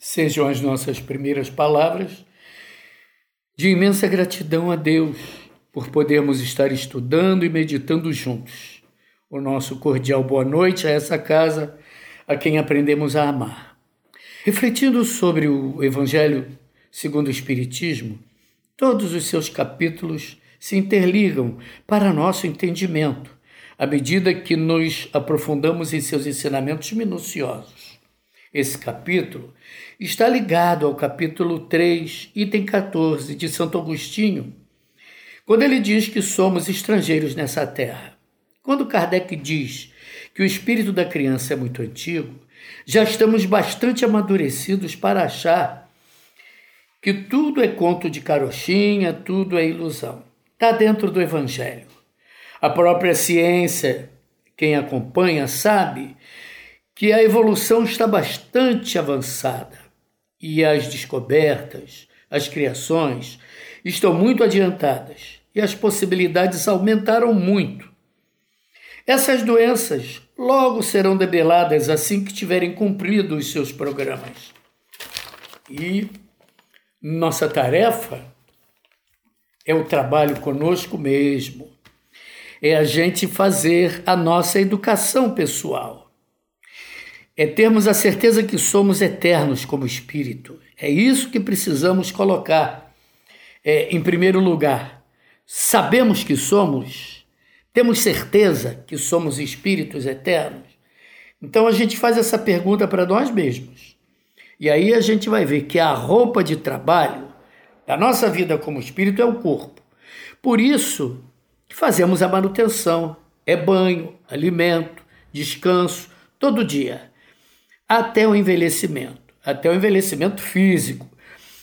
Sejam as nossas primeiras palavras de imensa gratidão a Deus por podermos estar estudando e meditando juntos. O nosso cordial boa noite a essa casa a quem aprendemos a amar. Refletindo sobre o Evangelho segundo o Espiritismo, todos os seus capítulos se interligam para nosso entendimento, à medida que nos aprofundamos em seus ensinamentos minuciosos. Esse capítulo está ligado ao capítulo 3, item 14 de Santo Agostinho, quando ele diz que somos estrangeiros nessa terra. Quando Kardec diz que o espírito da criança é muito antigo, já estamos bastante amadurecidos para achar que tudo é conto de carochinha, tudo é ilusão. Está dentro do Evangelho. A própria ciência, quem acompanha, sabe que a evolução está bastante avançada e as descobertas, as criações estão muito adiantadas e as possibilidades aumentaram muito. Essas doenças logo serão debeladas assim que tiverem cumprido os seus programas. E nossa tarefa é o trabalho conosco mesmo, é a gente fazer a nossa educação pessoal, é termos a certeza que somos eternos como espírito. É isso que precisamos colocar é, em primeiro lugar. Sabemos que somos temos certeza que somos espíritos eternos? Então a gente faz essa pergunta para nós mesmos. E aí a gente vai ver que a roupa de trabalho da nossa vida como espírito é o corpo. Por isso fazemos a manutenção, é banho, alimento, descanso, todo dia, até o envelhecimento, até o envelhecimento físico.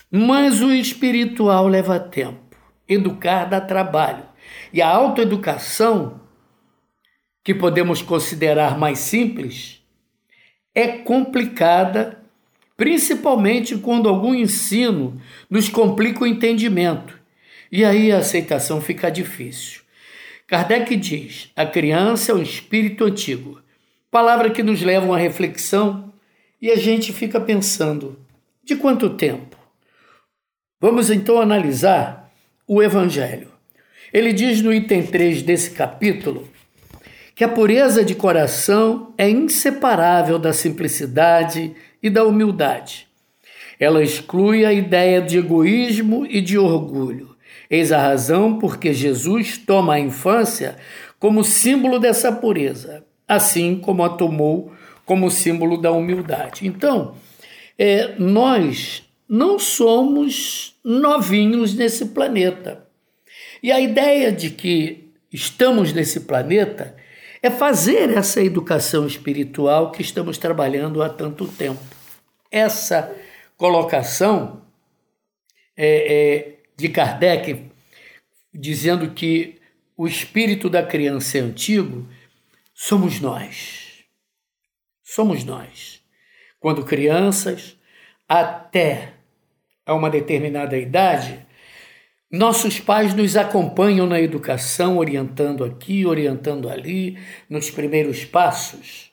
Mas o espiritual leva tempo. Educar dá trabalho. E a autoeducação, que podemos considerar mais simples, é complicada, principalmente quando algum ensino nos complica o entendimento. E aí a aceitação fica difícil. Kardec diz: a criança é um espírito antigo, palavra que nos leva a uma reflexão e a gente fica pensando: de quanto tempo? Vamos então analisar o Evangelho. Ele diz no item 3 desse capítulo que a pureza de coração é inseparável da simplicidade e da humildade. Ela exclui a ideia de egoísmo e de orgulho. Eis a razão porque Jesus toma a infância como símbolo dessa pureza, assim como a tomou como símbolo da humildade. Então, é, nós não somos novinhos nesse planeta. E a ideia de que estamos nesse planeta é fazer essa educação espiritual que estamos trabalhando há tanto tempo. Essa colocação é, é, de Kardec, dizendo que o espírito da criança é antigo, somos nós. Somos nós. Quando crianças, até a uma determinada idade, nossos pais nos acompanham na educação, orientando aqui, orientando ali, nos primeiros passos.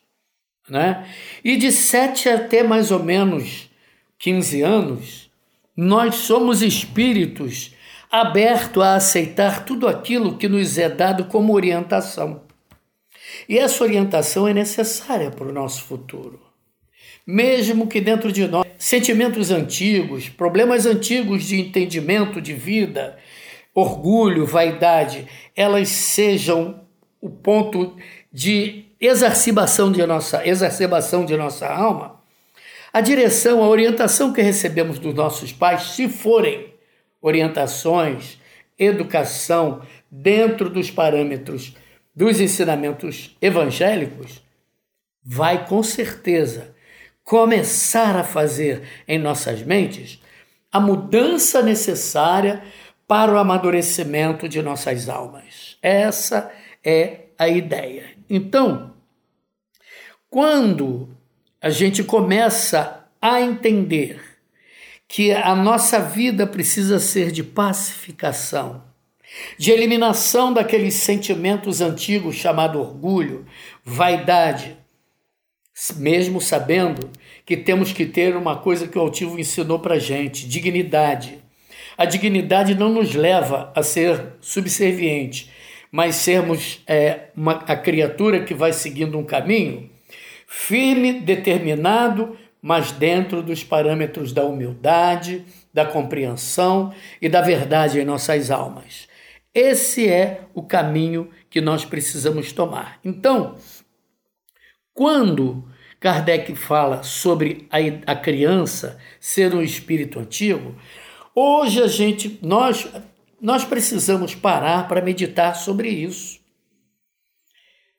Né? E de 7 até mais ou menos 15 anos, nós somos espíritos abertos a aceitar tudo aquilo que nos é dado como orientação. E essa orientação é necessária para o nosso futuro. Mesmo que dentro de nós sentimentos antigos, problemas antigos de entendimento de vida, orgulho, vaidade, elas sejam o ponto de exacerbação de nossa, exacerbação de nossa alma, a direção, a orientação que recebemos dos nossos pais, se forem orientações, educação dentro dos parâmetros dos ensinamentos evangélicos, vai com certeza começar a fazer em nossas mentes a mudança necessária para o amadurecimento de nossas almas. Essa é a ideia. Então, quando a gente começa a entender que a nossa vida precisa ser de pacificação, de eliminação daqueles sentimentos antigos chamado orgulho, vaidade, mesmo sabendo que temos que ter uma coisa que o altivo ensinou para gente: dignidade. A dignidade não nos leva a ser subserviente, mas sermos é, uma, a criatura que vai seguindo um caminho firme, determinado, mas dentro dos parâmetros da humildade, da compreensão e da verdade em nossas almas. Esse é o caminho que nós precisamos tomar. Então, quando Kardec fala sobre a, a criança ser um espírito antigo, hoje a gente, nós, nós precisamos parar para meditar sobre isso.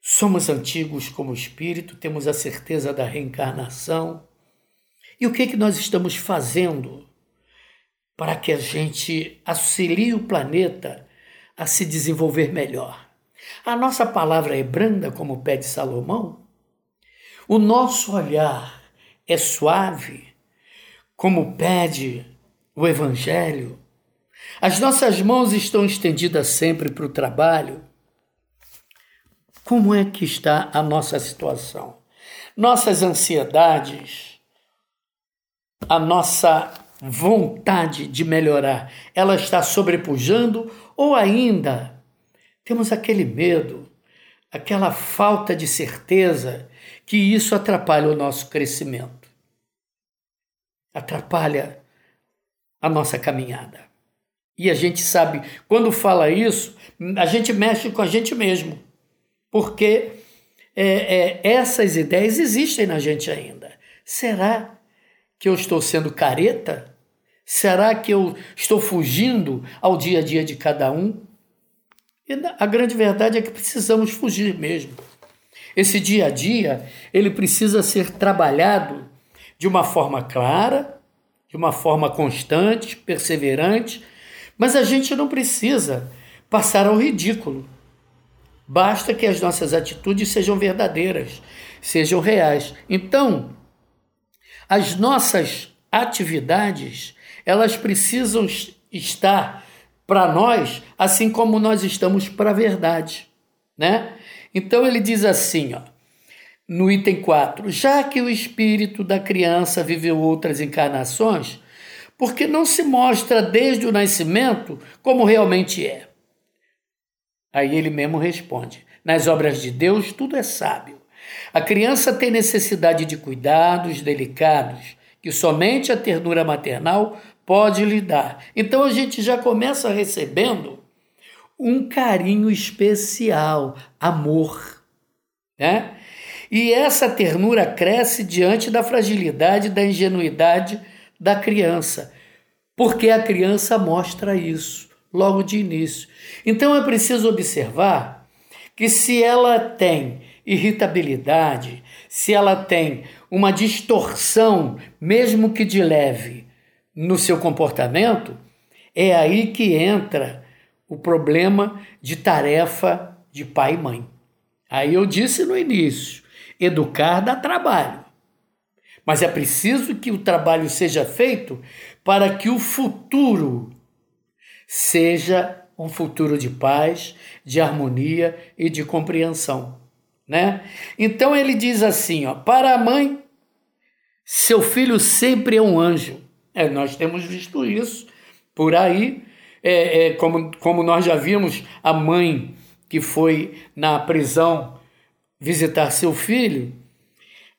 Somos antigos como espírito, temos a certeza da reencarnação. E o que, que nós estamos fazendo para que a gente auxilie o planeta a se desenvolver melhor? A nossa palavra é branda, como pede Salomão? O nosso olhar é suave, como pede o Evangelho? As nossas mãos estão estendidas sempre para o trabalho? Como é que está a nossa situação? Nossas ansiedades, a nossa vontade de melhorar, ela está sobrepujando ou ainda temos aquele medo, aquela falta de certeza que isso atrapalha o nosso crescimento, atrapalha a nossa caminhada. E a gente sabe, quando fala isso, a gente mexe com a gente mesmo, porque é, é, essas ideias existem na gente ainda. Será que eu estou sendo careta? Será que eu estou fugindo ao dia a dia de cada um? E a grande verdade é que precisamos fugir mesmo. Esse dia a dia, ele precisa ser trabalhado de uma forma clara, de uma forma constante, perseverante, mas a gente não precisa passar ao ridículo. Basta que as nossas atitudes sejam verdadeiras, sejam reais. Então, as nossas atividades, elas precisam estar para nós assim como nós estamos para a verdade, né? Então ele diz assim, ó, no item 4: já que o espírito da criança viveu outras encarnações, porque não se mostra desde o nascimento como realmente é? Aí ele mesmo responde: nas obras de Deus tudo é sábio. A criança tem necessidade de cuidados delicados que somente a ternura maternal pode lhe dar. Então a gente já começa recebendo um carinho especial, amor. Né? E essa ternura cresce diante da fragilidade, da ingenuidade da criança, porque a criança mostra isso logo de início. Então é preciso observar que se ela tem irritabilidade, se ela tem uma distorção, mesmo que de leve, no seu comportamento, é aí que entra o problema de tarefa de pai e mãe. Aí eu disse no início: educar dá trabalho. Mas é preciso que o trabalho seja feito para que o futuro seja um futuro de paz, de harmonia e de compreensão, né? Então ele diz assim, ó, para a mãe, seu filho sempre é um anjo. É, nós temos visto isso por aí é, é, como, como nós já vimos, a mãe que foi na prisão visitar seu filho,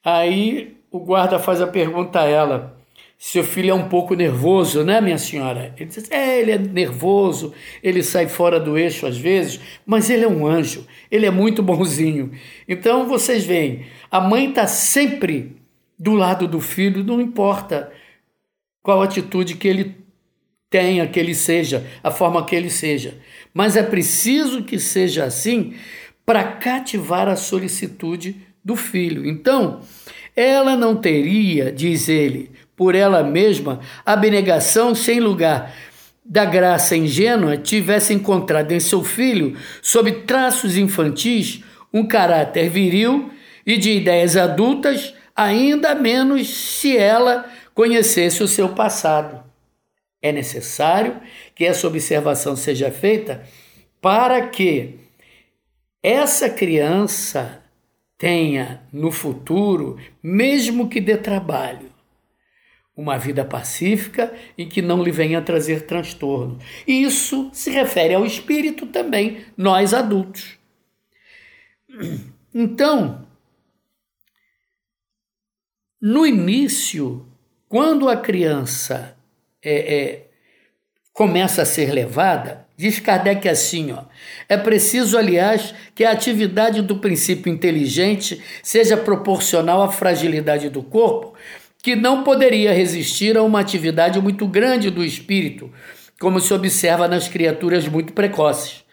aí o guarda faz a pergunta a ela: seu filho é um pouco nervoso, né, minha senhora? Ele diz: é, ele é nervoso, ele sai fora do eixo às vezes, mas ele é um anjo, ele é muito bonzinho. Então vocês veem, a mãe está sempre do lado do filho, não importa qual atitude que ele tenha, que ele seja, a forma que ele seja. Mas é preciso que seja assim para cativar a solicitude do filho. Então, ela não teria, diz ele, por ela mesma, abnegação sem lugar da graça ingênua tivesse encontrado em seu filho, sob traços infantis, um caráter viril e de ideias adultas, ainda menos se ela conhecesse o seu passado. É necessário que essa observação seja feita para que essa criança tenha no futuro, mesmo que dê trabalho, uma vida pacífica e que não lhe venha trazer transtorno. E isso se refere ao espírito também, nós adultos. Então, no início, quando a criança é, é, começa a ser levada, diz Kardec assim: ó, é preciso, aliás, que a atividade do princípio inteligente seja proporcional à fragilidade do corpo, que não poderia resistir a uma atividade muito grande do espírito, como se observa nas criaturas muito precoces.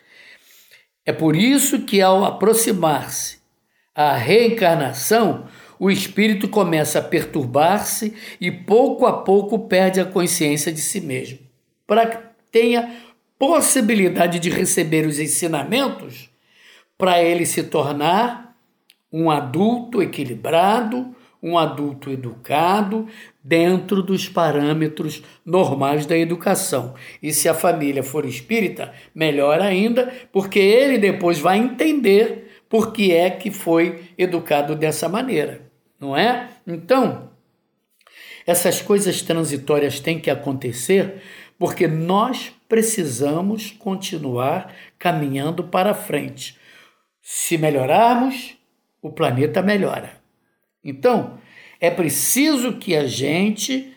É por isso que, ao aproximar-se a reencarnação, o espírito começa a perturbar-se e pouco a pouco perde a consciência de si mesmo. Para que tenha possibilidade de receber os ensinamentos, para ele se tornar um adulto equilibrado, um adulto educado, dentro dos parâmetros normais da educação. E se a família for espírita, melhor ainda, porque ele depois vai entender por que é que foi educado dessa maneira não é? Então, essas coisas transitórias têm que acontecer porque nós precisamos continuar caminhando para frente. Se melhorarmos, o planeta melhora. Então, é preciso que a gente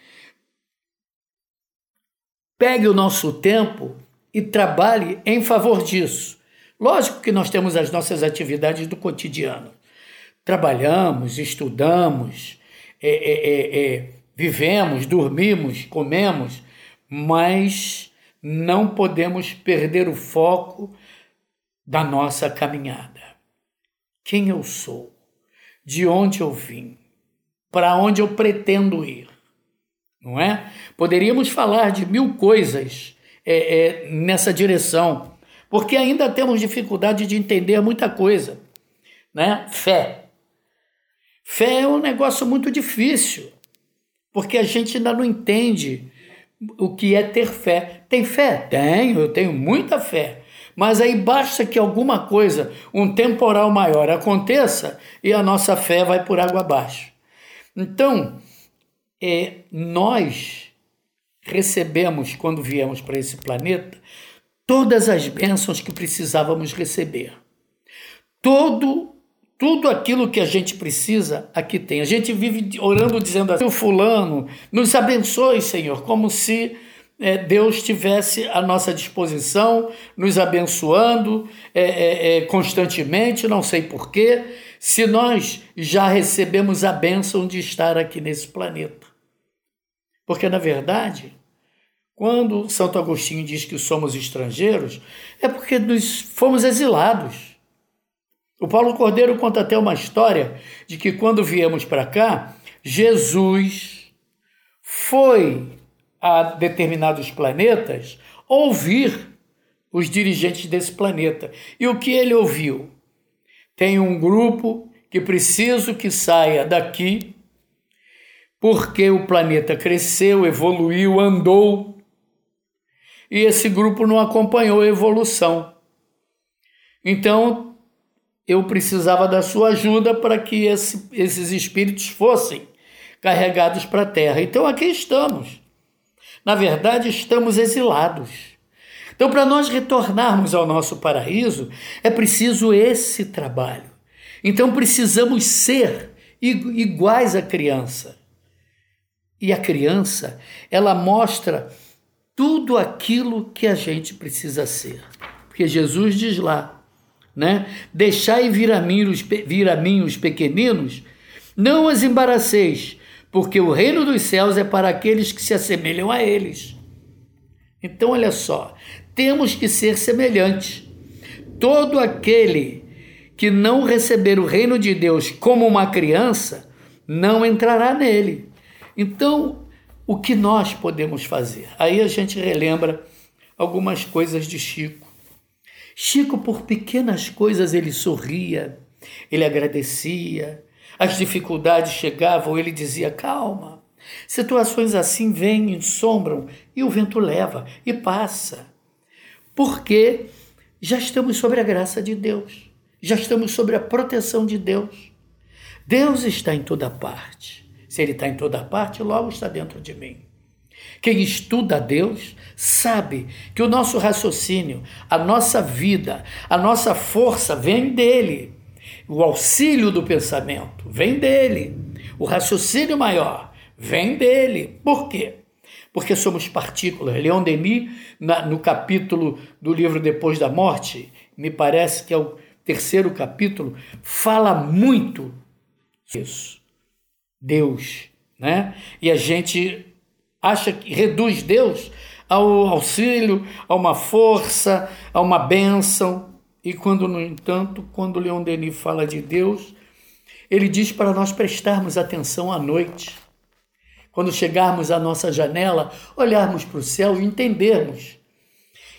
pegue o nosso tempo e trabalhe em favor disso. Lógico que nós temos as nossas atividades do cotidiano trabalhamos, estudamos, é, é, é, é, vivemos, dormimos, comemos, mas não podemos perder o foco da nossa caminhada. Quem eu sou? De onde eu vim? Para onde eu pretendo ir? Não é? Poderíamos falar de mil coisas é, é, nessa direção, porque ainda temos dificuldade de entender muita coisa. Né? Fé. Fé é um negócio muito difícil, porque a gente ainda não entende o que é ter fé. Tem fé? Tenho, eu tenho muita fé. Mas aí basta que alguma coisa, um temporal maior aconteça e a nossa fé vai por água abaixo. Então, é, nós recebemos, quando viemos para esse planeta, todas as bênçãos que precisávamos receber. Todo tudo aquilo que a gente precisa, aqui tem. A gente vive orando dizendo assim: o fulano, nos abençoe, Senhor, como se é, Deus estivesse à nossa disposição, nos abençoando é, é, é, constantemente, não sei porquê, se nós já recebemos a bênção de estar aqui nesse planeta. Porque, na verdade, quando Santo Agostinho diz que somos estrangeiros, é porque nos fomos exilados. O Paulo Cordeiro conta até uma história de que quando viemos para cá, Jesus foi a determinados planetas ouvir os dirigentes desse planeta. E o que ele ouviu? Tem um grupo que preciso que saia daqui porque o planeta cresceu, evoluiu, andou e esse grupo não acompanhou a evolução. Então eu precisava da sua ajuda para que esse, esses espíritos fossem carregados para a terra. Então aqui estamos. Na verdade, estamos exilados. Então, para nós retornarmos ao nosso paraíso, é preciso esse trabalho. Então, precisamos ser iguais à criança. E a criança, ela mostra tudo aquilo que a gente precisa ser. Porque Jesus diz lá: né? Deixai vir a mim os, vir a mim os pequeninos, não os embaraceis, porque o reino dos céus é para aqueles que se assemelham a eles. Então, olha só, temos que ser semelhantes. Todo aquele que não receber o reino de Deus como uma criança, não entrará nele. Então, o que nós podemos fazer? Aí a gente relembra algumas coisas de Chico. Chico, por pequenas coisas, ele sorria, ele agradecia. As dificuldades chegavam, ele dizia: calma. Situações assim vêm, ensombram e o vento leva e passa. Porque já estamos sobre a graça de Deus, já estamos sobre a proteção de Deus. Deus está em toda parte. Se Ele está em toda parte, logo está dentro de mim. Quem estuda a Deus sabe que o nosso raciocínio, a nossa vida, a nossa força vem dele. O auxílio do pensamento vem dele. O raciocínio maior vem dele. Por quê? Porque somos partículas. Leon Denis, na, no capítulo do livro Depois da Morte, me parece que é o terceiro capítulo, fala muito isso. Deus, né? E a gente acha que reduz Deus ao auxílio, a uma força, a uma bênção. E quando, no entanto, quando Leon Denis fala de Deus, ele diz para nós prestarmos atenção à noite. Quando chegarmos à nossa janela, olharmos para o céu e entendermos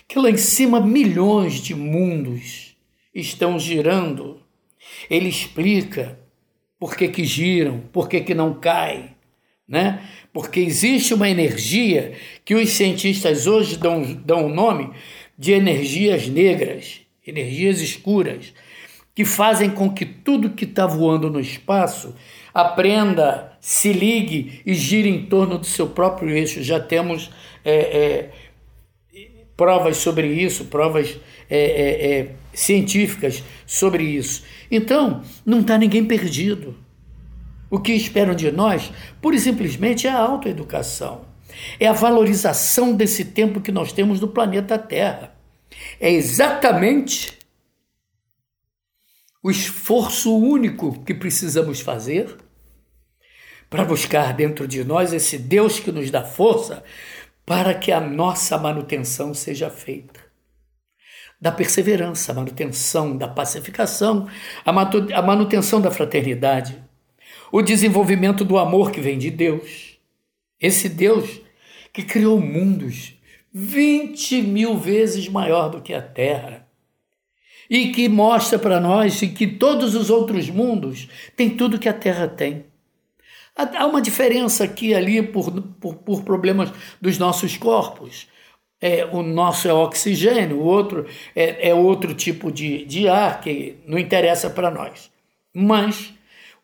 que lá em cima milhões de mundos estão girando. Ele explica por que, que giram, por que, que não caem, né? Porque existe uma energia que os cientistas hoje dão, dão o nome de energias negras, energias escuras, que fazem com que tudo que está voando no espaço aprenda, se ligue e gire em torno do seu próprio eixo. Já temos é, é, provas sobre isso, provas é, é, é científicas sobre isso. Então, não está ninguém perdido. O que esperam de nós, pura e simplesmente, é a autoeducação. É a valorização desse tempo que nós temos no planeta Terra. É exatamente o esforço único que precisamos fazer para buscar dentro de nós esse Deus que nos dá força para que a nossa manutenção seja feita. Da perseverança, a manutenção da pacificação, a manutenção da fraternidade, o desenvolvimento do amor que vem de Deus. Esse Deus que criou mundos 20 mil vezes maior do que a Terra e que mostra para nós que todos os outros mundos têm tudo que a Terra tem. Há uma diferença aqui e ali por, por, por problemas dos nossos corpos. É, o nosso é oxigênio, o outro é, é outro tipo de, de ar que não interessa para nós. Mas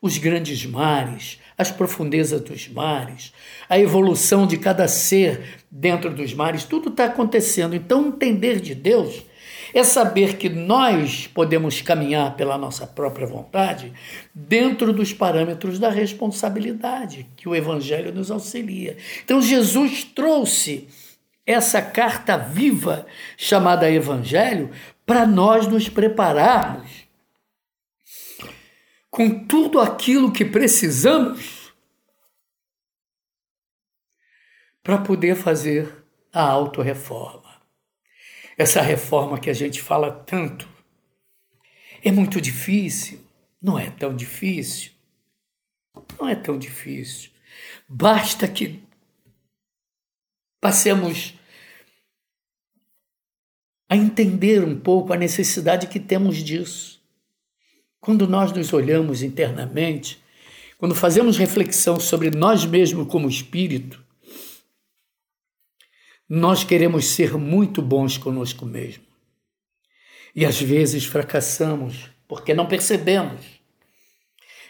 os grandes mares, as profundezas dos mares, a evolução de cada ser dentro dos mares, tudo está acontecendo. Então, entender de Deus é saber que nós podemos caminhar pela nossa própria vontade dentro dos parâmetros da responsabilidade que o Evangelho nos auxilia. Então, Jesus trouxe essa carta viva chamada Evangelho para nós nos prepararmos com tudo aquilo que precisamos para poder fazer a autorreforma essa reforma que a gente fala tanto. É muito difícil? Não é tão difícil. Não é tão difícil. Basta que passemos a entender um pouco a necessidade que temos disso. Quando nós nos olhamos internamente, quando fazemos reflexão sobre nós mesmos como espírito, nós queremos ser muito bons conosco mesmo. E às vezes fracassamos porque não percebemos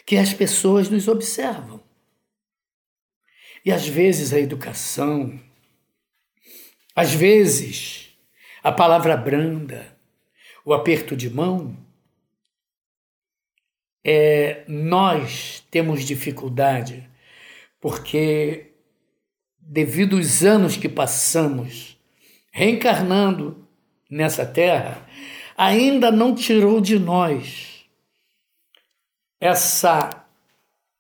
que as pessoas nos observam. E às vezes a educação, às vezes a palavra branda, o aperto de mão, é, nós temos dificuldade porque devido aos anos que passamos reencarnando nessa terra, ainda não tirou de nós essa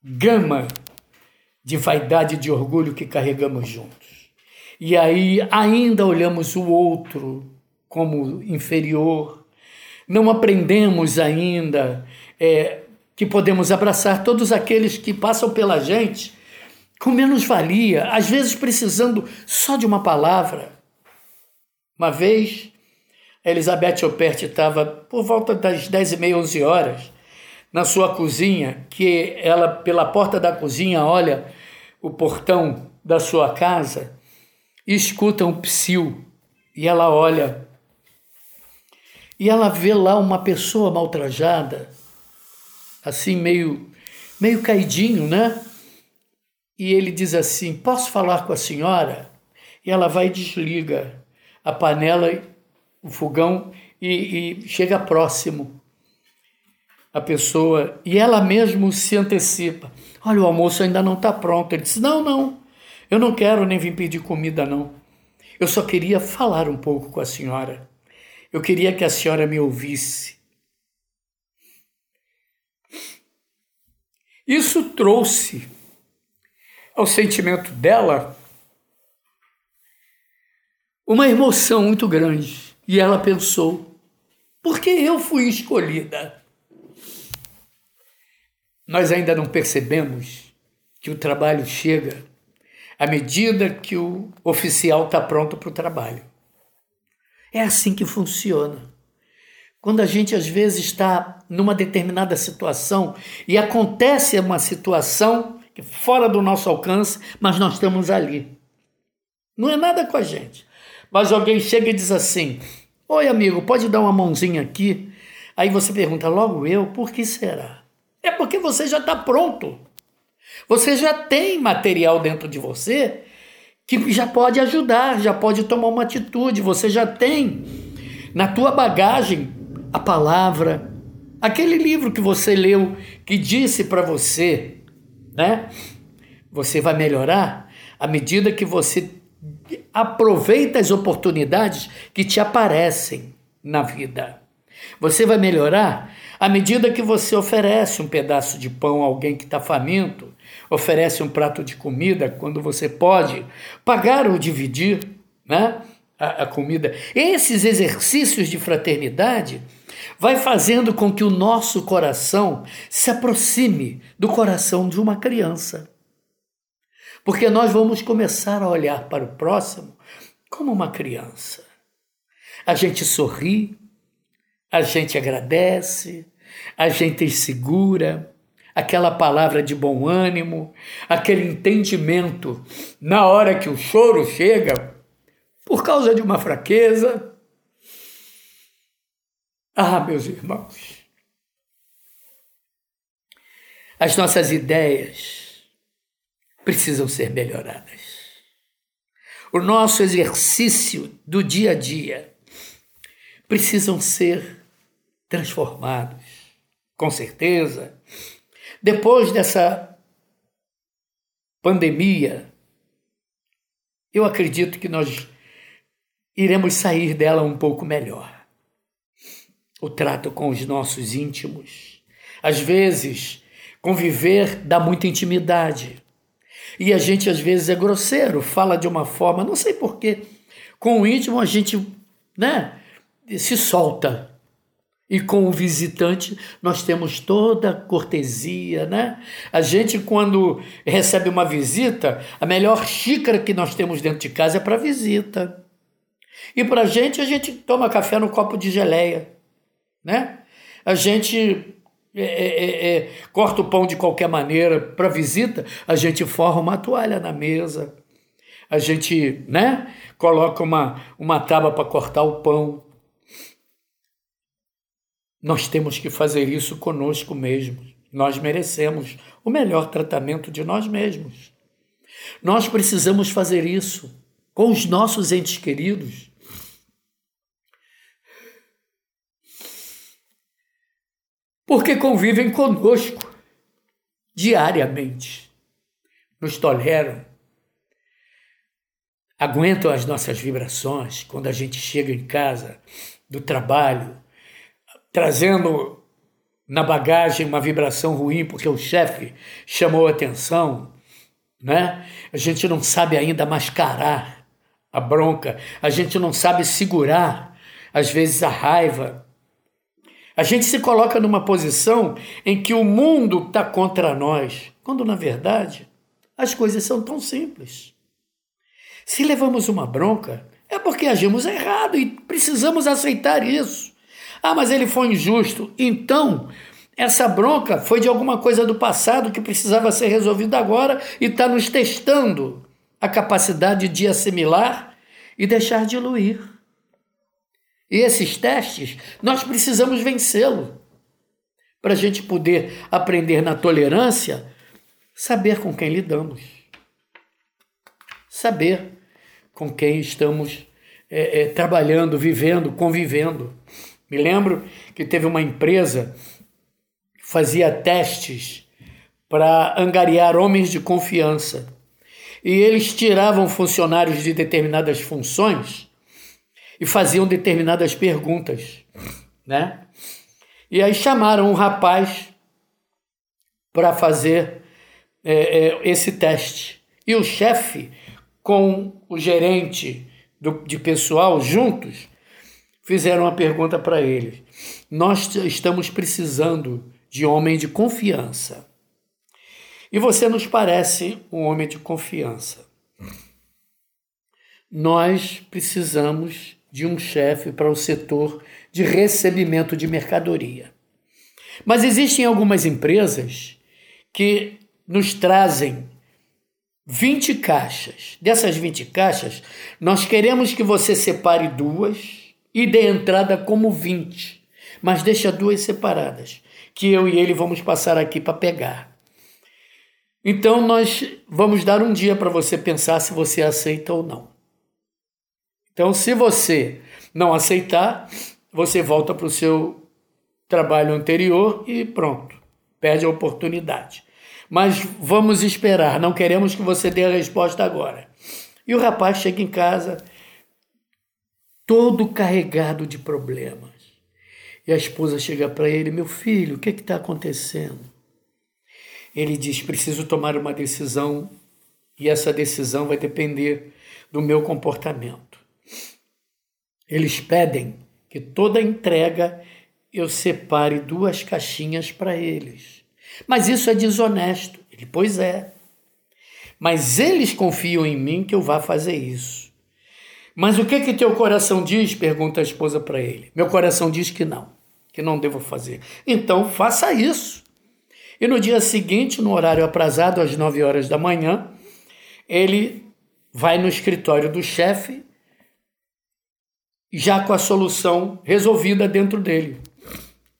gama de vaidade e de orgulho que carregamos juntos. E aí ainda olhamos o outro como inferior, não aprendemos ainda é, que podemos abraçar todos aqueles que passam pela gente com menos-valia, às vezes precisando só de uma palavra. Uma vez, a Elizabeth Opert estava por volta das 10 e meia, 11 horas, na sua cozinha, que ela, pela porta da cozinha, olha o portão da sua casa e escuta um psil. E ela olha e ela vê lá uma pessoa maltrajada, assim meio meio caidinho, né? E ele diz assim: Posso falar com a senhora? E ela vai e desliga a panela, o fogão e, e chega próximo a pessoa e ela mesmo se antecipa. Olha, o almoço ainda não está pronto. Ele diz: Não, não, eu não quero nem vir pedir comida, não. Eu só queria falar um pouco com a senhora. Eu queria que a senhora me ouvisse. Isso trouxe ao sentimento dela uma emoção muito grande. E ela pensou: por que eu fui escolhida? Nós ainda não percebemos que o trabalho chega à medida que o oficial está pronto para o trabalho. É assim que funciona. Quando a gente às vezes está numa determinada situação e acontece uma situação fora do nosso alcance, mas nós estamos ali. Não é nada com a gente. Mas alguém chega e diz assim: Oi, amigo, pode dar uma mãozinha aqui? Aí você pergunta, logo eu, por que será? É porque você já está pronto. Você já tem material dentro de você que já pode ajudar, já pode tomar uma atitude. Você já tem na tua bagagem a palavra, aquele livro que você leu que disse para você, né? Você vai melhorar à medida que você aproveita as oportunidades que te aparecem na vida. Você vai melhorar à medida que você oferece um pedaço de pão a alguém que está faminto, oferece um prato de comida quando você pode pagar ou dividir né, a, a comida. Esses exercícios de fraternidade vai fazendo com que o nosso coração se aproxime do coração de uma criança. Porque nós vamos começar a olhar para o próximo como uma criança. A gente sorri, a gente agradece, a gente segura, aquela palavra de bom ânimo, aquele entendimento na hora que o choro chega por causa de uma fraqueza. Ah, meus irmãos, as nossas ideias precisam ser melhoradas. O nosso exercício do dia a dia precisam ser transformados, com certeza. Depois dessa pandemia, eu acredito que nós iremos sair dela um pouco melhor. O trato com os nossos íntimos. Às vezes, conviver dá muita intimidade. E a gente às vezes é grosseiro, fala de uma forma, não sei porquê. Com o íntimo a gente né, se solta. E com o visitante nós temos toda a cortesia, né? A gente, quando recebe uma visita, a melhor xícara que nós temos dentro de casa é para visita. E para a gente, a gente toma café no copo de geleia, né? A gente é, é, é, é, corta o pão de qualquer maneira para visita, a gente forra uma toalha na mesa, a gente né, coloca uma, uma tábua para cortar o pão. Nós temos que fazer isso conosco mesmos. Nós merecemos o melhor tratamento de nós mesmos. Nós precisamos fazer isso com os nossos entes queridos porque convivem conosco diariamente, nos toleram, aguentam as nossas vibrações quando a gente chega em casa do trabalho, trazendo na bagagem uma vibração ruim porque o chefe chamou atenção, né? A gente não sabe ainda mascarar a bronca, a gente não sabe segurar às vezes a raiva, a gente se coloca numa posição em que o mundo está contra nós, quando na verdade as coisas são tão simples. Se levamos uma bronca, é porque agimos errado e precisamos aceitar isso. Ah, mas ele foi injusto. Então, essa bronca foi de alguma coisa do passado que precisava ser resolvida agora e está nos testando a capacidade de assimilar e deixar de diluir. E esses testes, nós precisamos vencê-lo. para a gente poder aprender na tolerância, saber com quem lidamos. Saber com quem estamos é, é, trabalhando, vivendo, convivendo. Me lembro que teve uma empresa que fazia testes para angariar homens de confiança. E eles tiravam funcionários de determinadas funções e faziam determinadas perguntas, né? E aí chamaram um rapaz para fazer é, é, esse teste. E o chefe, com o gerente do, de pessoal juntos, fizeram uma pergunta para ele. Nós estamos precisando de homem de confiança. E você nos parece um homem de confiança. Nós precisamos de um chefe para o setor de recebimento de mercadoria. Mas existem algumas empresas que nos trazem 20 caixas. Dessas 20 caixas, nós queremos que você separe duas e dê entrada como 20, mas deixa duas separadas, que eu e ele vamos passar aqui para pegar. Então nós vamos dar um dia para você pensar se você aceita ou não. Então, se você não aceitar, você volta para o seu trabalho anterior e pronto, perde a oportunidade. Mas vamos esperar, não queremos que você dê a resposta agora. E o rapaz chega em casa todo carregado de problemas. E a esposa chega para ele: Meu filho, o que está acontecendo? Ele diz: Preciso tomar uma decisão e essa decisão vai depender do meu comportamento. Eles pedem que toda entrega eu separe duas caixinhas para eles. Mas isso é desonesto. Ele, pois é. Mas eles confiam em mim que eu vá fazer isso. Mas o que que teu coração diz? Pergunta a esposa para ele. Meu coração diz que não, que não devo fazer. Então faça isso. E no dia seguinte, no horário aprazado, às 9 horas da manhã, ele vai no escritório do chefe já com a solução resolvida dentro dele.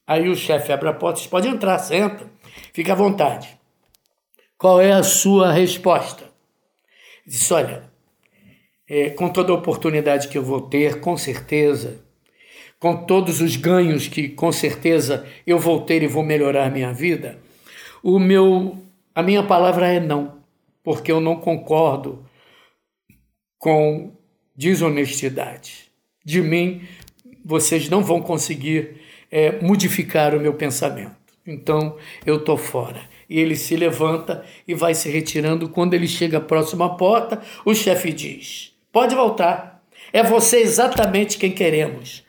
Aí o chefe abre a porta, pode entrar, senta, fica à vontade. Qual é a sua resposta? Diz: olha, é, com toda a oportunidade que eu vou ter, com certeza, com todos os ganhos que com certeza eu vou ter e vou melhorar minha vida, o meu, a minha palavra é não, porque eu não concordo com desonestidade de mim, vocês não vão conseguir é, modificar o meu pensamento. Então eu estou fora. E ele se levanta e vai se retirando. Quando ele chega à próxima porta, o chefe diz: Pode voltar. É você exatamente quem queremos.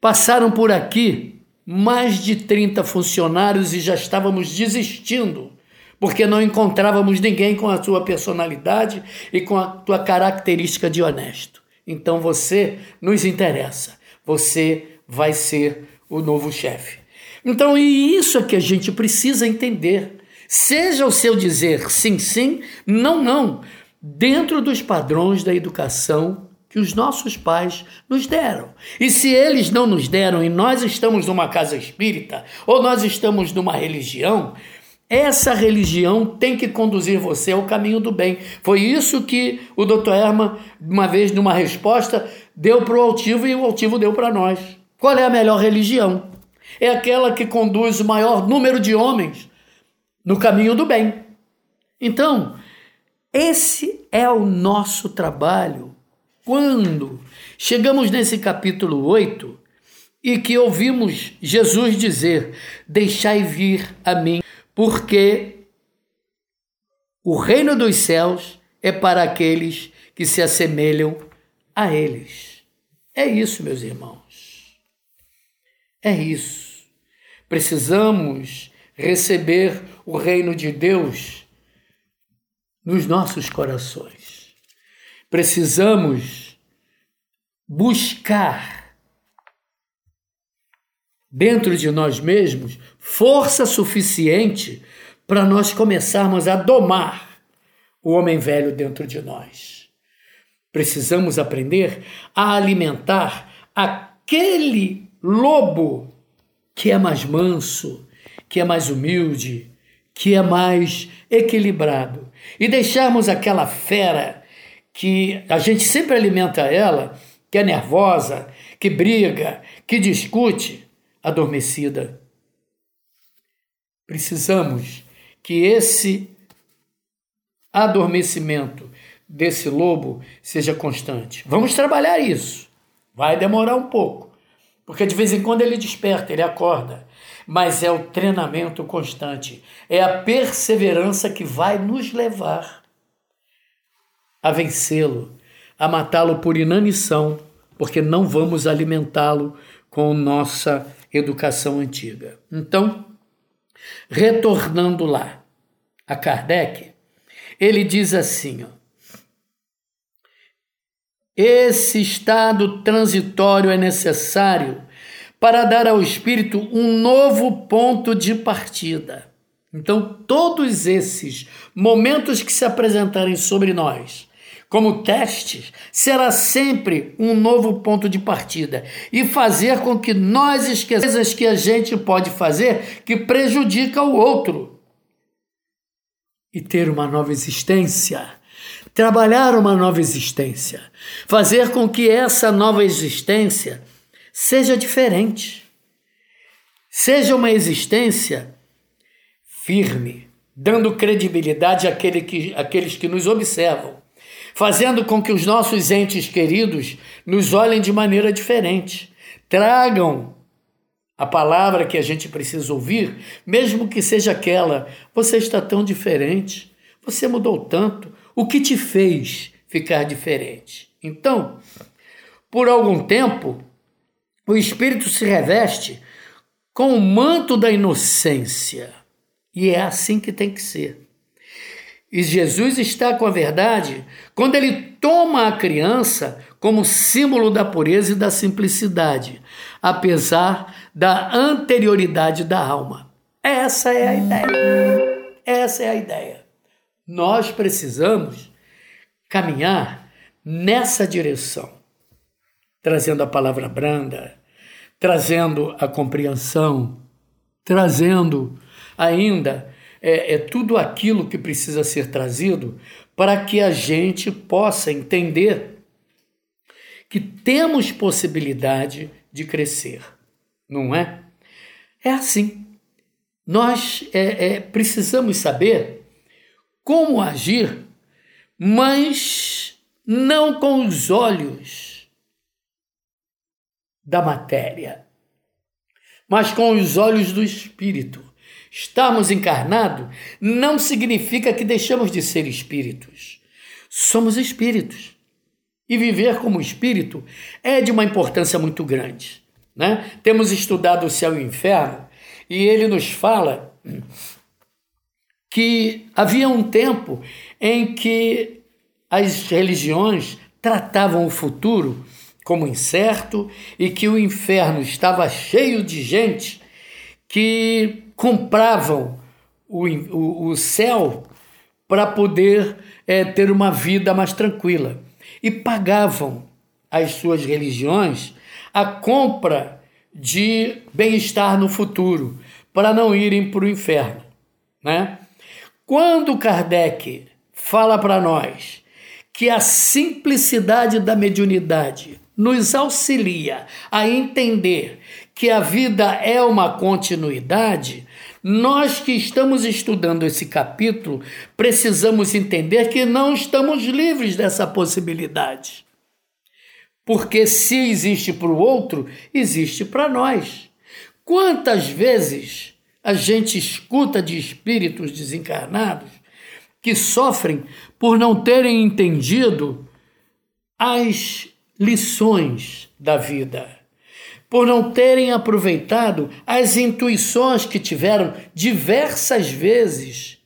Passaram por aqui mais de 30 funcionários e já estávamos desistindo, porque não encontrávamos ninguém com a sua personalidade e com a tua característica de honesto. Então você nos interessa. Você vai ser o novo chefe. Então, e isso é que a gente precisa entender. Seja o seu dizer sim, sim, não, não, dentro dos padrões da educação que os nossos pais nos deram. E se eles não nos deram e nós estamos numa casa espírita ou nós estamos numa religião, essa religião tem que conduzir você ao caminho do bem. Foi isso que o Dr. Herman, uma vez numa resposta, deu para o altivo e o altivo deu para nós. Qual é a melhor religião? É aquela que conduz o maior número de homens no caminho do bem. Então, esse é o nosso trabalho. Quando chegamos nesse capítulo 8 e que ouvimos Jesus dizer: Deixai vir a mim porque o reino dos céus é para aqueles que se assemelham a eles. É isso, meus irmãos. É isso. Precisamos receber o reino de Deus nos nossos corações. Precisamos buscar dentro de nós mesmos força suficiente para nós começarmos a domar o homem velho dentro de nós. Precisamos aprender a alimentar aquele lobo que é mais manso, que é mais humilde, que é mais equilibrado. E deixarmos aquela fera que a gente sempre alimenta ela, que é nervosa, que briga, que discute, adormecida. Precisamos que esse adormecimento desse lobo seja constante. Vamos trabalhar isso. Vai demorar um pouco, porque de vez em quando ele desperta, ele acorda. Mas é o treinamento constante, é a perseverança que vai nos levar a vencê-lo, a matá-lo por inanição, porque não vamos alimentá-lo com nossa educação antiga. Então, retornando lá a Kardec, ele diz assim: ó, esse estado transitório é necessário para dar ao espírito um novo ponto de partida. Então, todos esses momentos que se apresentarem sobre nós, como testes, será sempre um novo ponto de partida e fazer com que nós esqueçamos que a gente pode fazer que prejudica o outro. E ter uma nova existência trabalhar uma nova existência, fazer com que essa nova existência seja diferente, seja uma existência firme, dando credibilidade àquele que, àqueles que nos observam, fazendo com que os nossos entes queridos nos olhem de maneira diferente, tragam a palavra que a gente precisa ouvir, mesmo que seja aquela: você está tão diferente, você mudou tanto, o que te fez ficar diferente? Então, por algum tempo, o espírito se reveste com o manto da inocência. E é assim que tem que ser. E Jesus está com a verdade quando ele toma a criança como símbolo da pureza e da simplicidade, apesar da anterioridade da alma. Essa é a ideia. Essa é a ideia. Nós precisamos caminhar nessa direção, trazendo a palavra branda, trazendo a compreensão, trazendo ainda é, é tudo aquilo que precisa ser trazido para que a gente possa entender que temos possibilidade de crescer, não é? É assim. Nós é, é, precisamos saber como agir, mas não com os olhos da matéria, mas com os olhos do espírito. Estarmos encarnados não significa que deixamos de ser espíritos. Somos espíritos. E viver como espírito é de uma importância muito grande. Né? Temos estudado o céu e o inferno e ele nos fala que havia um tempo em que as religiões tratavam o futuro como incerto e que o inferno estava cheio de gente que compravam o, o, o céu para poder é, ter uma vida mais tranquila e pagavam as suas religiões a compra de bem-estar no futuro para não irem para o inferno, né? Quando Kardec fala para nós que a simplicidade da mediunidade nos auxilia a entender que a vida é uma continuidade, nós que estamos estudando esse capítulo precisamos entender que não estamos livres dessa possibilidade. Porque se existe para o outro, existe para nós. Quantas vezes a gente escuta de espíritos desencarnados que sofrem por não terem entendido as lições da vida, por não terem aproveitado as intuições que tiveram diversas vezes,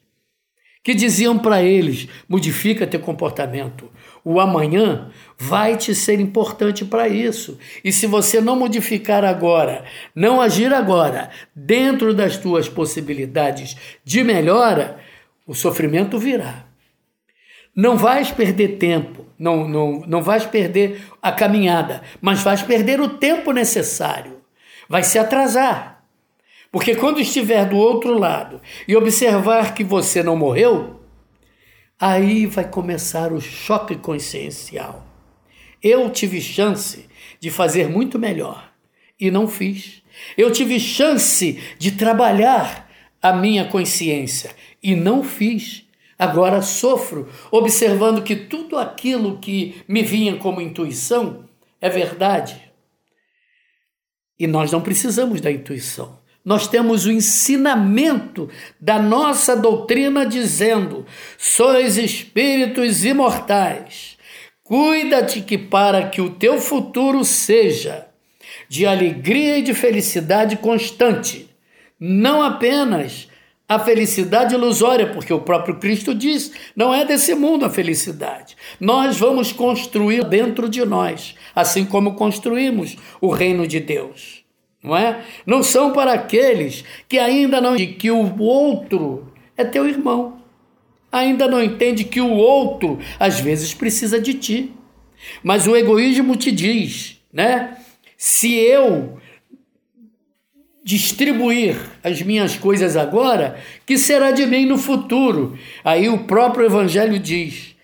que diziam para eles: modifica teu comportamento, o amanhã vai te ser importante para isso. E se você não modificar agora, não agir agora, dentro das tuas possibilidades de melhora, o sofrimento virá. Não vais perder tempo, não, não, não vais perder a caminhada, mas vais perder o tempo necessário. Vai se atrasar. Porque quando estiver do outro lado e observar que você não morreu, aí vai começar o choque consciencial. Eu tive chance de fazer muito melhor e não fiz. Eu tive chance de trabalhar a minha consciência e não fiz. Agora sofro, observando que tudo aquilo que me vinha como intuição é verdade. E nós não precisamos da intuição. Nós temos o ensinamento da nossa doutrina dizendo: sois espíritos imortais. Cuida-te que para que o teu futuro seja de alegria e de felicidade constante, não apenas a felicidade ilusória, porque o próprio Cristo diz: não é desse mundo a felicidade. Nós vamos construir dentro de nós, assim como construímos o reino de Deus. Não é? Não são para aqueles que ainda não entendem que o outro é teu irmão. Ainda não entende que o outro às vezes precisa de ti. Mas o egoísmo te diz, né? Se eu distribuir as minhas coisas agora, que será de mim no futuro? Aí o próprio Evangelho diz: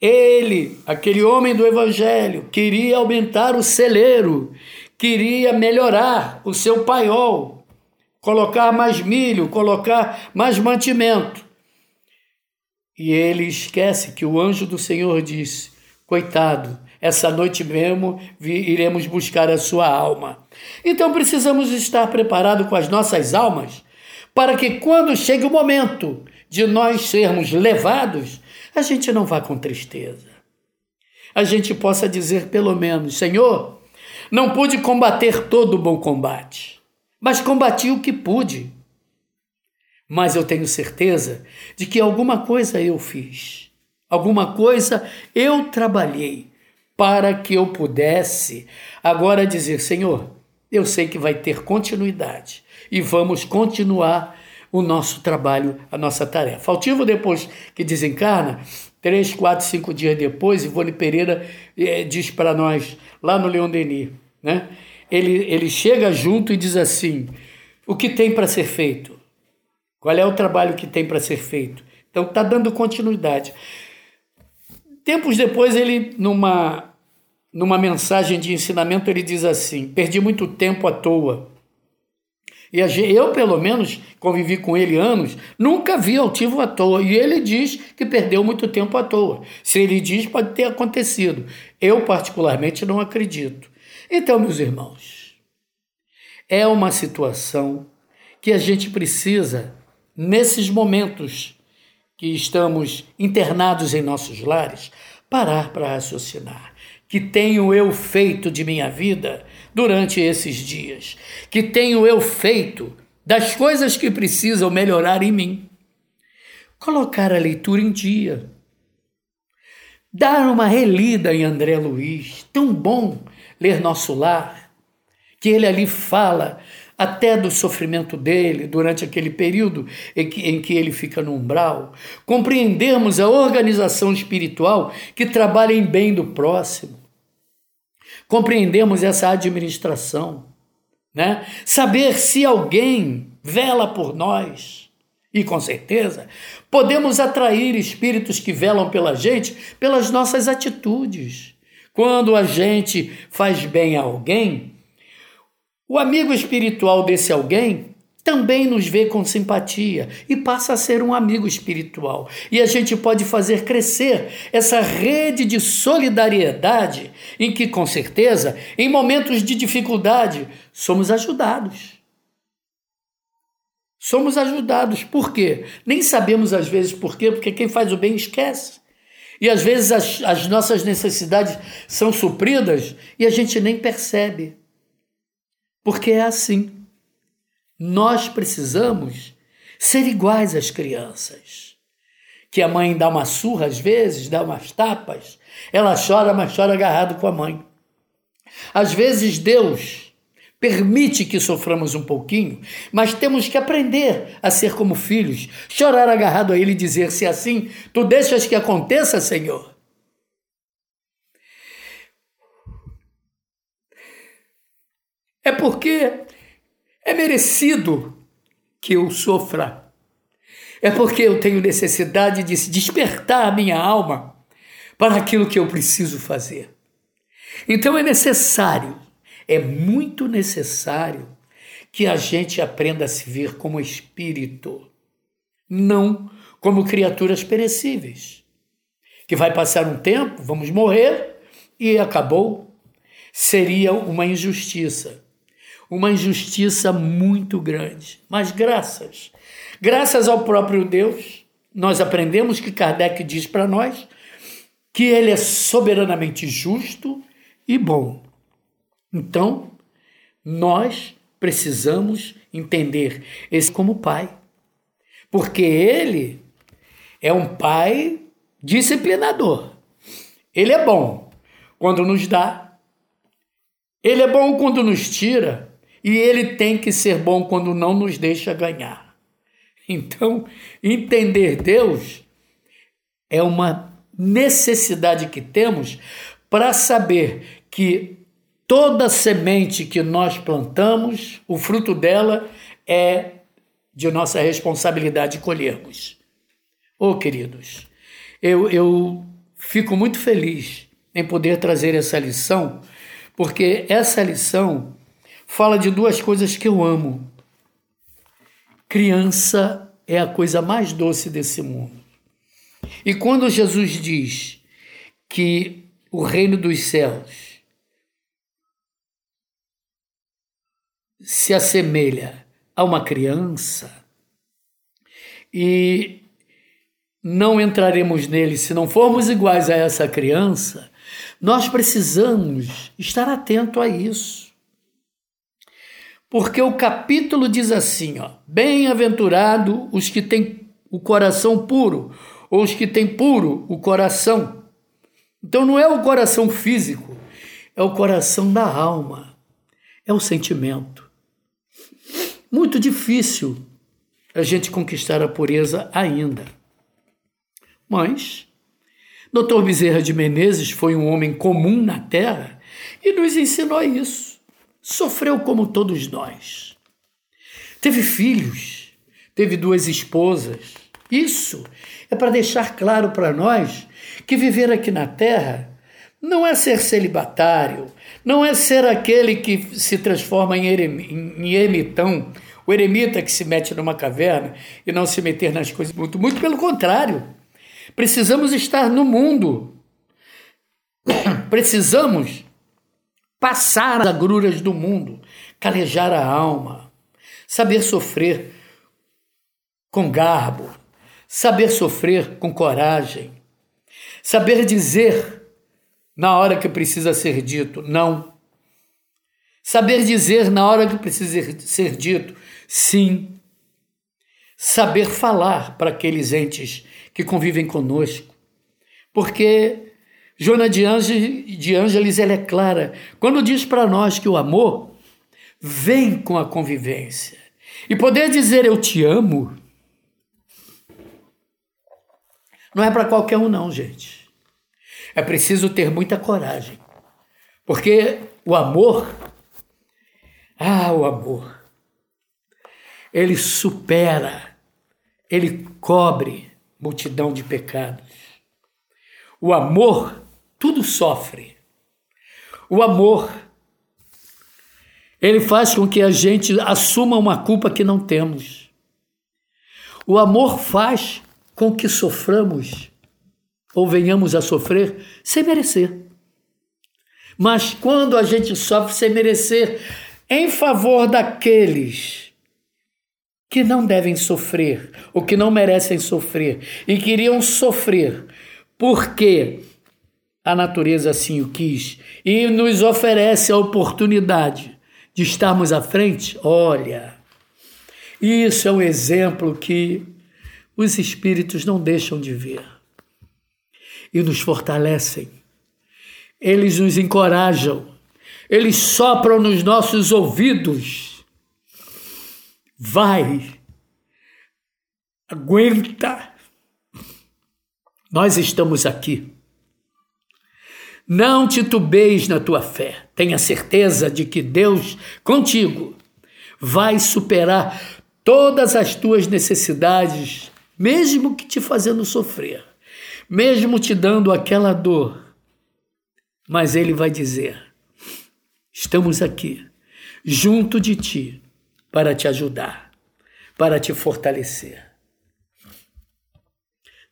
ele, aquele homem do Evangelho, queria aumentar o celeiro, queria melhorar o seu paiol, colocar mais milho, colocar mais mantimento. E ele esquece que o anjo do Senhor disse: Coitado, essa noite mesmo iremos buscar a sua alma. Então precisamos estar preparados com as nossas almas para que quando chegue o momento de nós sermos levados, a gente não vá com tristeza. A gente possa dizer pelo menos: Senhor, não pude combater todo o bom combate, mas combati o que pude. Mas eu tenho certeza de que alguma coisa eu fiz, alguma coisa eu trabalhei para que eu pudesse agora dizer: Senhor, eu sei que vai ter continuidade e vamos continuar o nosso trabalho, a nossa tarefa. Altivo, depois que desencarna, três, quatro, cinco dias depois, Ivone Pereira eh, diz para nós, lá no Leão Denis, né? ele, ele chega junto e diz assim: o que tem para ser feito? Qual é o trabalho que tem para ser feito? Então, está dando continuidade. Tempos depois, ele, numa numa mensagem de ensinamento, ele diz assim: perdi muito tempo à toa. E eu, pelo menos, convivi com ele anos, nunca vi altivo à toa. E ele diz que perdeu muito tempo à toa. Se ele diz, pode ter acontecido. Eu, particularmente, não acredito. Então, meus irmãos, é uma situação que a gente precisa, nesses momentos que estamos internados em nossos lares, parar para raciocinar que tenho eu feito de minha vida durante esses dias? Que tenho eu feito das coisas que precisam melhorar em mim? Colocar a leitura em dia. Dar uma relida em André Luiz, tão bom ler Nosso Lar, que ele ali fala até do sofrimento dele durante aquele período em que, em que ele fica no umbral, compreendermos a organização espiritual que trabalha em bem do próximo, compreendemos essa administração, né? Saber se alguém vela por nós. E com certeza podemos atrair espíritos que velam pela gente pelas nossas atitudes. Quando a gente faz bem a alguém, o amigo espiritual desse alguém também nos vê com simpatia e passa a ser um amigo espiritual. E a gente pode fazer crescer essa rede de solidariedade em que, com certeza, em momentos de dificuldade, somos ajudados. Somos ajudados. Por quê? Nem sabemos às vezes por quê, porque quem faz o bem esquece. E às vezes as, as nossas necessidades são supridas e a gente nem percebe. Porque é assim. Nós precisamos ser iguais às crianças. Que a mãe dá uma surra às vezes, dá umas tapas, ela chora, mas chora agarrado com a mãe. Às vezes Deus permite que soframos um pouquinho, mas temos que aprender a ser como filhos, chorar agarrado a Ele e dizer: se assim tu deixas que aconteça, Senhor. É porque é merecido que eu sofra. É porque eu tenho necessidade de despertar a minha alma para aquilo que eu preciso fazer. Então é necessário, é muito necessário que a gente aprenda a se ver como espírito, não como criaturas perecíveis. Que vai passar um tempo, vamos morrer e acabou. Seria uma injustiça. Uma injustiça muito grande. Mas graças, graças ao próprio Deus, nós aprendemos que Kardec diz para nós que ele é soberanamente justo e bom. Então, nós precisamos entender esse como pai. Porque ele é um pai disciplinador. Ele é bom quando nos dá. Ele é bom quando nos tira. E ele tem que ser bom quando não nos deixa ganhar. Então, entender Deus é uma necessidade que temos para saber que Toda semente que nós plantamos, o fruto dela é de nossa responsabilidade colhermos. Oh, queridos, eu, eu fico muito feliz em poder trazer essa lição, porque essa lição fala de duas coisas que eu amo. Criança é a coisa mais doce desse mundo. E quando Jesus diz que o reino dos céus se assemelha a uma criança e não entraremos nele se não formos iguais a essa criança, nós precisamos estar atento a isso. Porque o capítulo diz assim, ó: Bem-aventurado os que têm o coração puro, ou os que têm puro o coração. Então não é o coração físico, é o coração da alma, é o sentimento. Muito difícil a gente conquistar a pureza ainda. Mas Dr. Bezerra de Menezes foi um homem comum na Terra e nos ensinou isso. Sofreu como todos nós. Teve filhos, teve duas esposas. Isso é para deixar claro para nós que viver aqui na Terra não é ser celibatário, não é ser aquele que se transforma em, em ermitão, o eremita que se mete numa caverna e não se meter nas coisas muito, muito pelo contrário. Precisamos estar no mundo. Precisamos passar as agruras do mundo, calejar a alma, saber sofrer com garbo, saber sofrer com coragem, saber dizer na hora que precisa ser dito não. Saber dizer na hora que precisa ser dito sim. Saber falar para aqueles entes que convivem conosco. Porque Jona de, de Ângeles ela é clara quando diz para nós que o amor vem com a convivência. E poder dizer eu te amo não é para qualquer um, não, gente. É preciso ter muita coragem. Porque o amor, ah, o amor, ele supera, ele cobre multidão de pecados. O amor tudo sofre. O amor, ele faz com que a gente assuma uma culpa que não temos. O amor faz com que soframos ou venhamos a sofrer sem merecer. Mas quando a gente sofre sem merecer, em favor daqueles que não devem sofrer, ou que não merecem sofrer, e queriam sofrer, porque a natureza assim o quis, e nos oferece a oportunidade de estarmos à frente, olha, isso é um exemplo que os espíritos não deixam de ver e nos fortalecem. Eles nos encorajam, eles sopram nos nossos ouvidos. Vai, aguenta, nós estamos aqui. Não titubeis na tua fé, tenha certeza de que Deus contigo vai superar todas as tuas necessidades, mesmo que te fazendo sofrer, mesmo te dando aquela dor. Mas Ele vai dizer: estamos aqui, junto de ti, para te ajudar, para te fortalecer.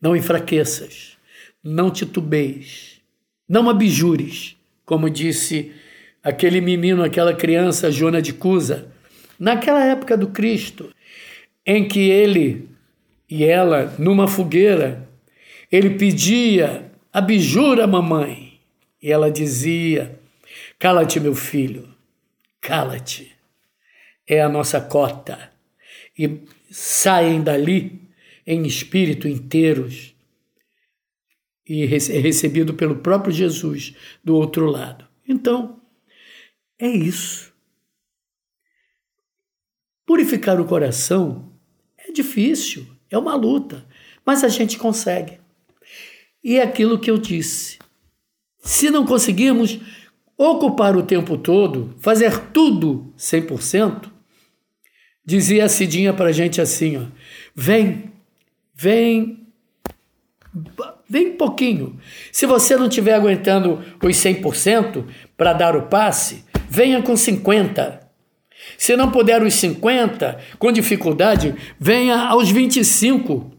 Não enfraqueças, não titubeis, não abjures, como disse aquele menino, aquela criança, Jona de Cusa, naquela época do Cristo, em que ele e ela, numa fogueira, ele pedia, abjura, mamãe. E ela dizia: Cala-te, meu filho, cala-te. É a nossa cota. E saem dali em espírito inteiros e é recebido pelo próprio Jesus do outro lado. Então, é isso. Purificar o coração é difícil, é uma luta, mas a gente consegue. E é aquilo que eu disse. Se não conseguirmos ocupar o tempo todo, fazer tudo 100%, dizia a Cidinha para a gente assim: ó, vem, vem, vem pouquinho. Se você não estiver aguentando os 100% para dar o passe, venha com 50%. Se não puder os 50, com dificuldade, venha aos 25.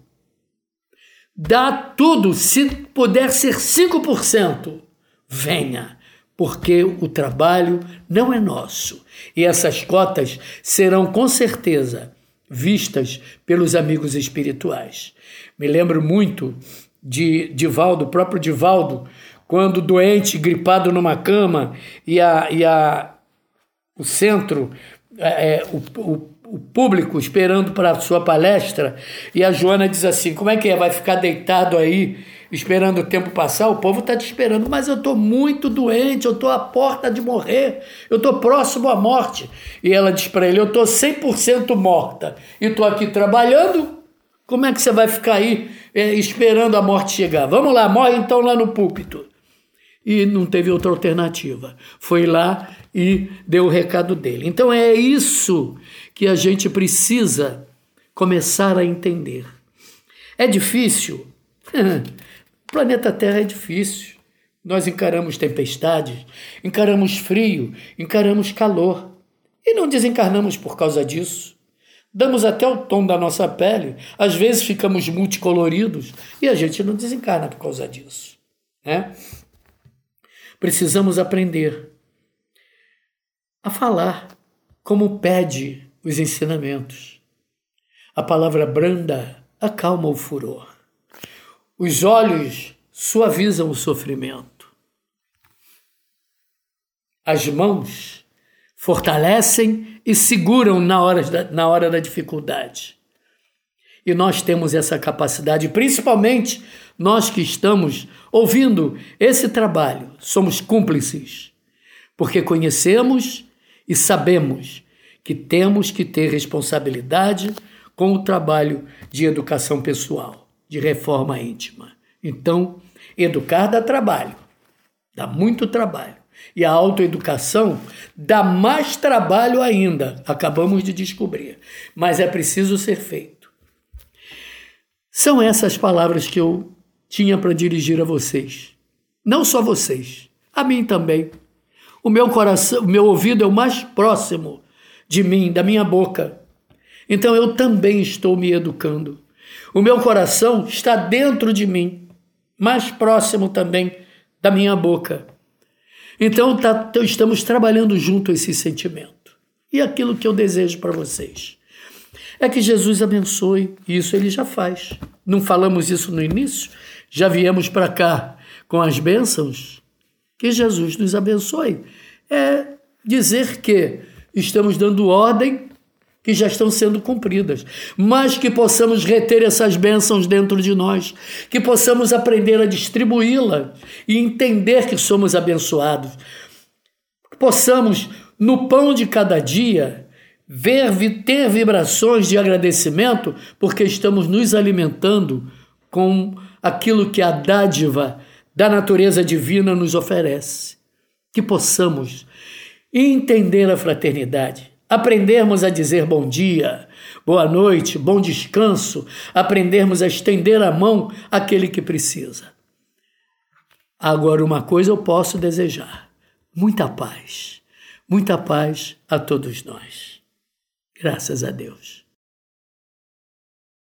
Dá tudo, se puder ser 5%, venha, porque o trabalho não é nosso. E essas cotas serão com certeza vistas pelos amigos espirituais. Me lembro muito de Divaldo, o próprio Divaldo, quando doente, gripado numa cama, e, a, e a, o centro é, é, o, o, o, público esperando para a sua palestra e a Joana diz assim: como é que é? Vai ficar deitado aí esperando o tempo passar? O povo está te esperando, mas eu estou muito doente, eu estou à porta de morrer, eu estou próximo à morte. E ela diz para ele: eu estou 100% morta e estou aqui trabalhando. Como é que você vai ficar aí é, esperando a morte chegar? Vamos lá, morre então lá no púlpito e não teve outra alternativa. Foi lá e deu o recado dele. Então é isso que a gente precisa começar a entender. É difícil? o planeta Terra é difícil. Nós encaramos tempestades, encaramos frio, encaramos calor e não desencarnamos por causa disso. Damos até o tom da nossa pele, às vezes ficamos multicoloridos e a gente não desencarna por causa disso. Né? Precisamos aprender a falar como pede os ensinamentos. A palavra branda acalma o furor. Os olhos suavizam o sofrimento. As mãos fortalecem e seguram na hora da, na hora da dificuldade. E nós temos essa capacidade, principalmente nós que estamos ouvindo esse trabalho, somos cúmplices, porque conhecemos e sabemos que temos que ter responsabilidade com o trabalho de educação pessoal, de reforma íntima. Então, educar dá trabalho, dá muito trabalho. E a autoeducação dá mais trabalho ainda, acabamos de descobrir, mas é preciso ser feito. São essas palavras que eu tinha para dirigir a vocês. Não só vocês, a mim também. O meu coração, o meu ouvido é o mais próximo de mim, da minha boca. Então eu também estou me educando. O meu coração está dentro de mim, mais próximo também da minha boca. Então tá, estamos trabalhando junto esse sentimento. E aquilo que eu desejo para vocês é que Jesus abençoe, e isso ele já faz. Não falamos isso no início? Já viemos para cá com as bênçãos? Que Jesus nos abençoe. É dizer que estamos dando ordem que já estão sendo cumpridas, mas que possamos reter essas bênçãos dentro de nós, que possamos aprender a distribuí-la e entender que somos abençoados. Possamos, no pão de cada dia, ver, ter vibrações de agradecimento, porque estamos nos alimentando com aquilo que a dádiva da natureza divina nos oferece. Que possamos entender a fraternidade, aprendermos a dizer bom dia, boa noite, bom descanso, aprendermos a estender a mão àquele que precisa. Agora, uma coisa eu posso desejar: muita paz, muita paz a todos nós. Graças a Deus.